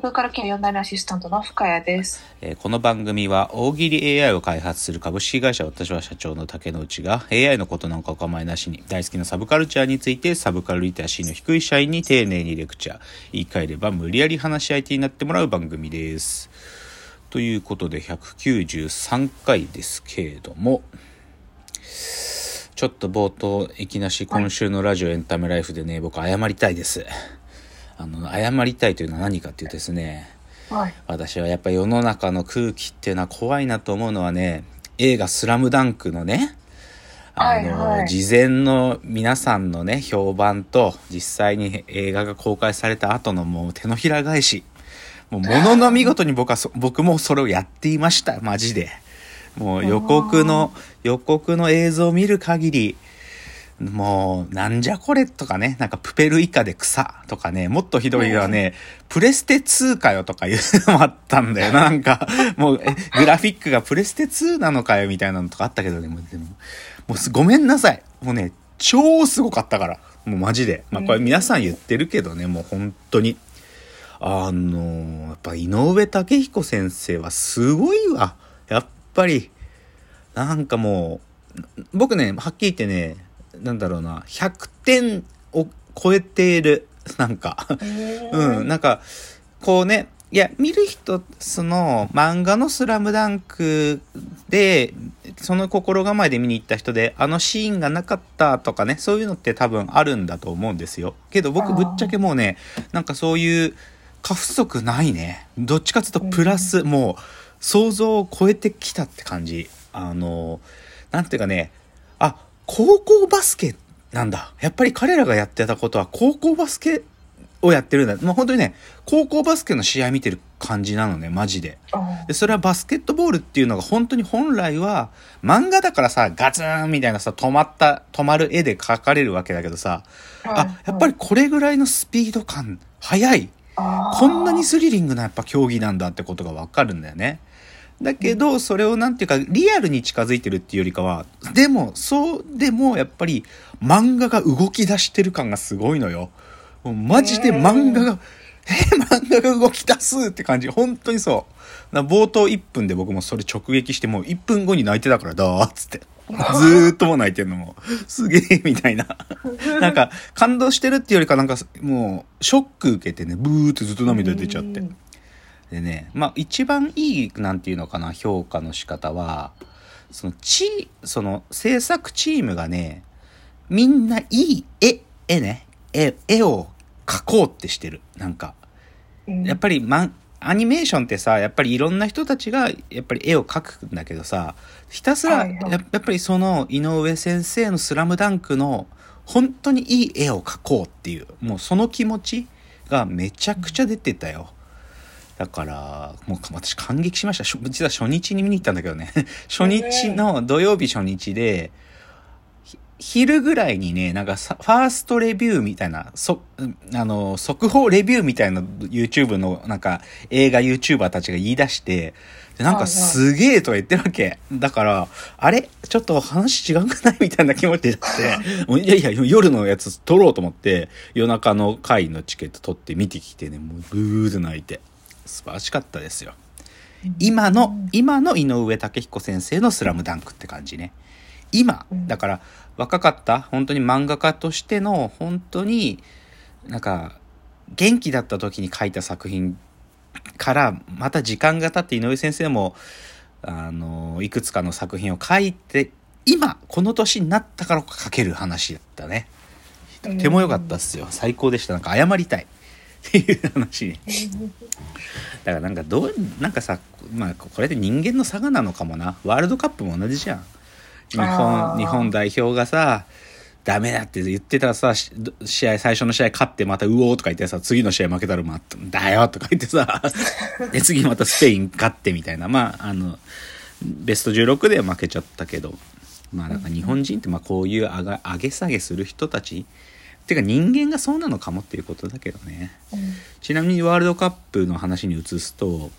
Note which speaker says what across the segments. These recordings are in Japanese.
Speaker 1: サブカル系4代目アシスタントの深谷です。
Speaker 2: えーこの番組は大喜利 AI を開発する株式会社私は社長の竹之内が AI のことなんかお構いなしに大好きなサブカルチャーについてサブカルリテラシーの低い社員に丁寧にレクチャー言い換えれば無理やり話し相手になってもらう番組です。ということで193回ですけれどもちょっと冒頭いきなし今週のラジオエンタメライフでね僕謝りたいです。あの謝りたいというのは何かっていうとですね
Speaker 1: はい。
Speaker 2: 私はやっぱ世の中の空気っていうのは怖いなと思うのはね映画「スラムダンクのねあの、
Speaker 1: はい。はい
Speaker 2: 事前の皆さんのね評判と実際に映画が公開された後のもう手のひら返しもうものの見事に僕はそ 僕もそれをやっていましたマジで。もう予告の予告の映像を見る限りもう、なんじゃこれとかね、なんかプペル以下で草とかね、もっとひどいのはね、プレステ2かよとかいうのもあったんだよな。なんか、もう、えグラフィックがプレステ2なのかよみたいなのとかあったけどね、もうでも、もうすごめんなさい。もうね、超すごかったから。もうマジで。まあこれ皆さん言ってるけどね、もう本当に。あのやっぱ井上武彦先生はすごいわ。やっぱり、なんかもう、僕ね、はっきり言ってね、なんだろうな、100点を超えている、なんか、うん、なんか、こうね、いや、見る人、その、漫画のスラムダンクで、その心構えで見に行った人で、あのシーンがなかったとかね、そういうのって多分あるんだと思うんですよ。けど僕ぶっちゃけもうね、なんかそういう過不足ないね。どっちかっていうとプラス、もう、想像を超えてきたって感じ。あの、なんていうかね、あ、高校バスケなんだ。やっぱり彼らがやってたことは高校バスケをやってるんだ。もう本当にね、高校バスケの試合見てる感じなのね、マジで。
Speaker 1: あ
Speaker 2: で、それはバスケットボールっていうのが本当に本来は、漫画だからさ、ガツンみたいなさ、止まった、止まる絵で描かれるわけだけどさ、あ、やっぱりこれぐらいのスピード感、速い。こんなにスリリングなやっぱ競技なんだってことがわかるんだよね。だけど、それをなんていうか、リアルに近づいてるっていうよりかは、でも、そうでも、やっぱり、漫画が動き出してる感がすごいのよ。もうマジで漫画が、えー漫画が動き出すって感じ。本当にそう。な冒頭1分で僕もそれ直撃して、もう1分後に泣いてたから、だーっつって。ずーっともう泣いてんのも、すげえ、みたいな。なんか、感動してるっていうよりか、なんか、もう、ショック受けてね、ブーってずっと涙出ちゃって。でね、まあ一番いい、なんていうのかな、評価の仕方は、その、チその、制作チームがね、みんないい絵、絵ね、絵、絵を描こうってしてる。なんか、やっぱり、ま、アニメーションってさ、やっぱりいろんな人たちが、やっぱり絵を描くんだけどさ、ひたすら、やっぱりその、井上先生のスラムダンクの、本当にいい絵を描こうっていう、もうその気持ちがめちゃくちゃ出てたよ。だから、もう私感激しました。実は初日に見に行ったんだけどね。初日の土曜日初日で、ひ昼ぐらいにね、なんかさファーストレビューみたいな、そ、あの、速報レビューみたいな YouTube のなんか映画 YouTuber たちが言い出して、でなんかすげえとか言ってるわけ。だから、あれ？ちょっと話違くない？みたいな気持ちになって、も ういやいや、夜のやつ撮ろうと思って、夜中の回のチケット取って見てきてね、もうブーって泣いて。素晴らしかったですよ。今の、今の井上武彦先生のスラムダンクって感じね。今、
Speaker 1: うん
Speaker 2: だから若かった、本当に漫画家としての、本当になんか元気だった時に書いた作品から、また時間が経って井上先生も、あの、いくつかの作品を書いて、今、この年になったから書ける話だったね。とても良かったっすよ。最高でした。なんか謝りたい。っていう話ね。だからなんかどう、なんかさ、まあこれで人間の差がなのかもな。ワールドカップも同じじゃん。日
Speaker 1: あ
Speaker 2: 本、
Speaker 1: ー
Speaker 2: 日本代表がさ、ダメだって言ってたらさ、し試合、最初の試合勝ってまたうおーとか言ってさ、次の試合負けたらまた、だよとか言ってさ、で、次またスペイン勝ってみたいな。まあ、あの、ベスト16で負けちゃったけど、まあだから日本人ってまあこういう上げ下げする人たちてか人間がそうなのかもっていうことだけどね。ちなみにワールドカップの話に移すと、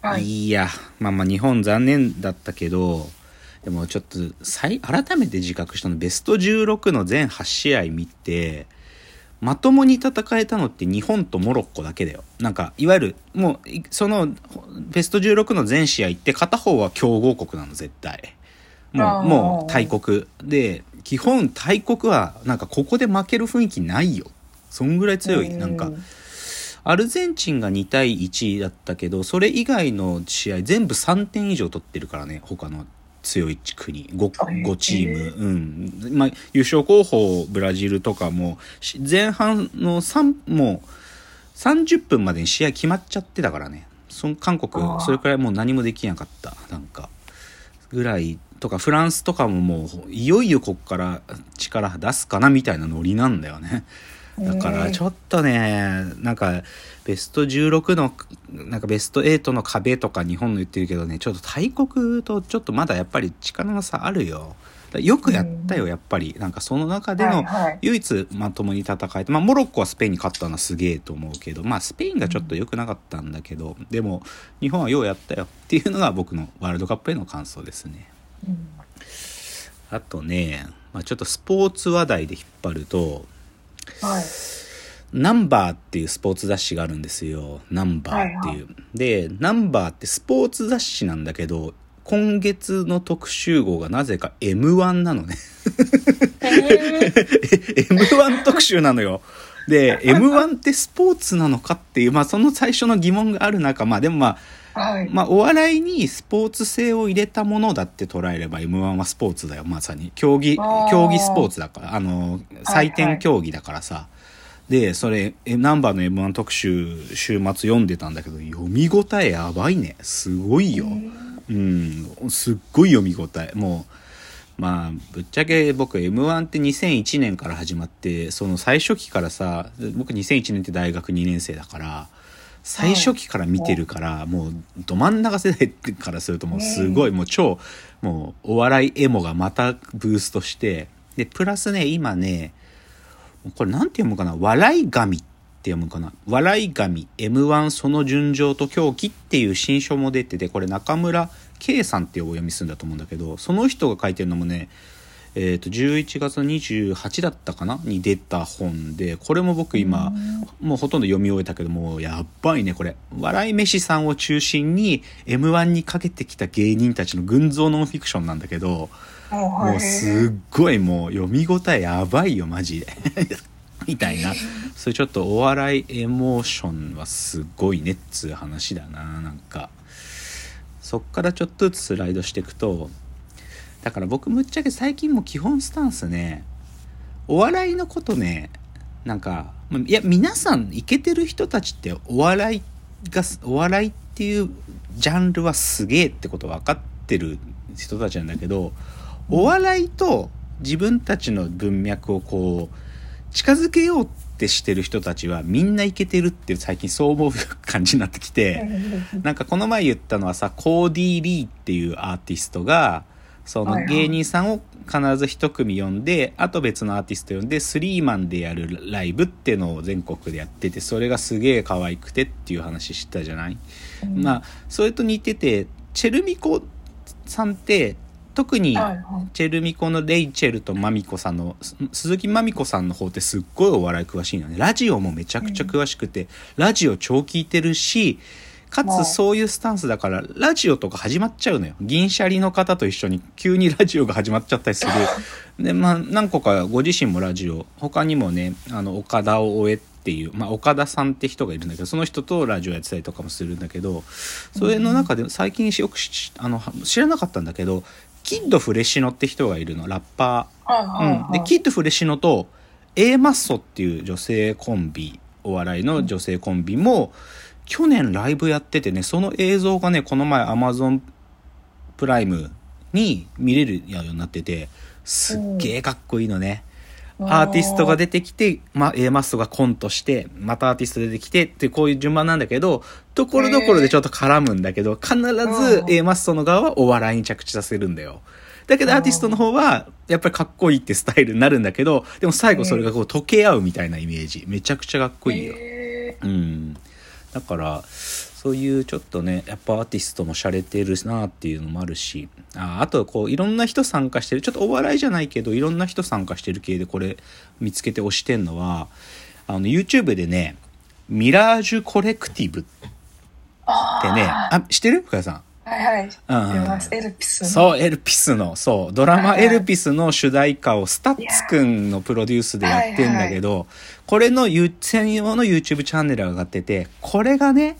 Speaker 1: はい。
Speaker 2: い、やまあまあ日本残念だったけどでもちょっと再改めて自覚したのベスト16の全8試合見てまともに戦えたのって日本とモロッコだけだよ。なんかいわゆるもういそのベスト16の全試合って片方は強豪国なの絶対。もうもう大国。で基本大国はなんかここで負ける雰囲気ないよ。そんぐらい強い。なんかアルゼンチンが2対1だったけどそれ以外の試合全部3点以上取ってるからね。他の強い国。5,
Speaker 1: へえ
Speaker 2: 5チーム、うん。まあ、優勝候補ブラジルとかもし前半の3もう30分までに試合決まっちゃってたからね。その韓国それくらいもう何もできなかった。なんかぐらいとかフランスとかももういよいよこっから力出すかなみたいなノリなんだよね。だからちょっとねなんかベスト16のなんかベスト8の壁とか日本の言ってるけどねちょっと大国とちょっとまだやっぱり力の差あるよ。よくやったよやっぱり。なんかその中での唯一まともに戦えてまあモロッコはスペインに勝ったのはすげえと思うけどまあスペインがちょっと良くなかったんだけどでも日本はようやったよっていうのが僕のワールドカップへの感想ですね。
Speaker 1: うん
Speaker 2: あとね、まあ、ちょっとスポーツ話題で引っ張ると
Speaker 1: はい
Speaker 2: ナンバーっていうスポーツ雑誌があるんですよ。ナンバーっていう。で、ナンバーってスポーツ雑誌なんだけど、今月の特集号がなぜか M1 なのね。M1 特集なのよ。で、M1 ってスポーツなのかっていう、まあその最初の疑問がある中、まあでもまあ、
Speaker 1: はい
Speaker 2: まあお笑いにスポーツ性を入れたものだって捉えれば M1 はスポーツだよ、まさに。競技競技スポーツだから、あの、採点競技だからさ。で、それ、えナンバーの M1 特集、週末読んでたんだけど、読み応えやばいね。すごいよ。うん、すっごい読み応え。もう、まあ、ぶっちゃけ僕 M1 って2001年から始まって、その最初期からさ、僕2001年って大学2年生だから、最初期から見てるから、もうど真ん中世代からするともうすごい、もう超、もうお笑いエモがまたブーストして、で、プラスね、今ね、これなんて読むかな？笑い神って読むかな？笑い神 M1 その純情と狂気っていう新書も出てて、これ中村圭さんっていうお読みするんだと思うんだけど、その人が書いてるのもね、えっ、と、11月28だったかな？に出た本で、これも僕今、もうほとんど読み終えたけども、やっばいね、これ。笑い飯さんを中心に M1 にかけてきた芸人たちの群像ノンフィクションなんだけど、もうすっごいもう読み応えやばいよマジで。みたいな。それちょっとお笑いエモーションはすごいねっつう話だななんか。そっからちょっとずつスライドしていくとだから僕むっちゃけ最近も基本スタンスねお笑いのことねなんかまいや皆さんイケてる人たちってお笑いがお笑いっていうジャンルはすげえってこと分かってる人たちなんだけどお笑いと自分たちの文脈をこう近づけようってしてる人たちはみんないけてるっていう最近そう思う感じになってきてなんかこの前言ったのはさコーディー・リーっていうアーティストがその芸人さんを必ず一組呼んであと別のアーティスト呼んでスリーマンでやるライブっていうのを全国でやっててそれがすげえ可愛くてっていう話したじゃない、まあそれと似ててチェルミコさんって特にチェルミコのレイチェルとマミコさんのす鈴木マミコさんの方ってすっごいお笑い詳しいのね。ラジオもめちゃくちゃ詳しくて、ラジオ超聞いてるしか
Speaker 1: まあ
Speaker 2: つそういうスタンスだからラジオとか始まっちゃうのよ。銀シャリの方と一緒に急にラジオが始まっちゃったりする。でまあ何個かご自身もラジオ他にもねあの岡田を終えっていう、まあ、岡田さんって人がいるんだけどその人とラジオやってたりとかもするんだけどそれの中で最近よくしあの知らなかったんだけどキッドフレシノって人がいるのラッパー。うん、でキッドフレシノと A マッソっていう女性コンビお笑いの女性コンビも去年ライブやっててねその映像がねこの前 Amazon プライムに見れるようになっててすっげえかっこいいのね。アーティストが出てきて、まあ、A マッソがコントして、またアーティスト出てきてってこういう順番なんだけど、ところどころでちょっと絡むんだけど、必ず A マッソの側はお笑いに着地させるんだよ。だけどアーティストの方は、やっぱりかっこいいってスタイルになるんだけど、でも最後それがこう溶け合うみたいなイメージ。めちゃくちゃかっこいいよ。
Speaker 1: へ
Speaker 2: うん。だから、そういうちょっとね、やっぱアーティストも洒落てるなっていうのもあるし、ああとこういろんな人参加してる、ちょっとお笑いじゃないけど、いろんな人参加してる系でこれ見つけて推してんのは、あの YouTube でね、 Mirage Collective って
Speaker 1: あ
Speaker 2: ね、あ、知ってる？深谷さん。
Speaker 1: はいはい。
Speaker 2: うん。
Speaker 1: エルピスの。
Speaker 2: そう、エルピスの、そう、ドラマ
Speaker 1: はいはい
Speaker 2: エルピスの主題歌を STUTS くんのプロデュースでやってんだけど、これのゆ専用の YouTube チャンネルが上がってて、これがね、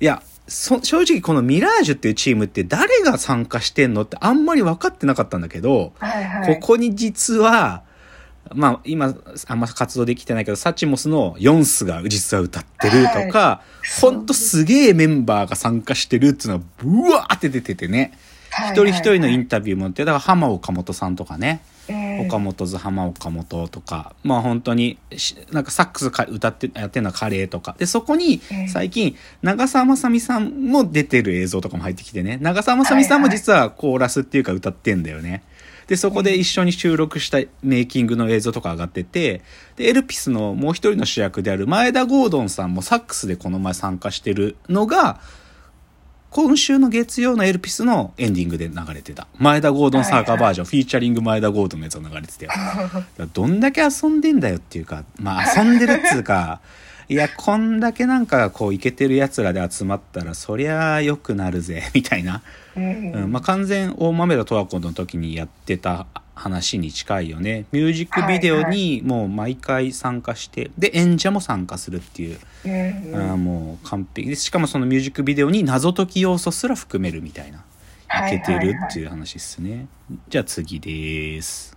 Speaker 2: いや、そ正直このミラージュっていうチームって誰が参加してんのってあんまり分かってなかったんだけど、
Speaker 1: はいはい。
Speaker 2: ここに実は、まあ今あんま活動できてないけど、サチモスのヨンスが実は歌ってるとか、ほんとすげえメンバーが参加してるっていうのがブワーって出ててね。
Speaker 1: はい。
Speaker 2: 一人一人のインタビューもあって、だから浜岡本さんとかね、
Speaker 1: えー。
Speaker 2: 岡本図浜岡本とか、まあ本当にし、なんかサックスか歌って、やってるのはカレーとか。で、そこに
Speaker 1: ええ
Speaker 2: 最近、長澤まさみさんも出てる映像とかも入ってきてね、長澤まさみさんも実はコーラスっていうか歌ってんだよね。で、そこで一緒に収録したメイキングの映像とか上がってて、で、エルピスのもう一人の主役である前田ゴードンさんもサックスでこの前参加してるのが、今週の月曜のエルピスのエンディングで流れてた。前田ゴードンサーカーバージョン、フィーチャリング前田ゴードンのやつが流れてたよ。だからどんだけ遊んでんだよっていうか、まあ遊んでるっつうか、いや、こんだけなんかこうイケてる奴らで集まったら、そりゃ良くなるぜ、みたいな。
Speaker 1: うん
Speaker 2: うん、まあ完全大豆田十和子の時にやってた話に近いよね。ミュージックビデオにもう毎回参加して、で、演者も参加するっていう。
Speaker 1: うん
Speaker 2: あーもう完璧。でしかもそのミュージックビデオに謎解き要素すら含めるみたいな。いけてるっていう話ですね、じゃあ次です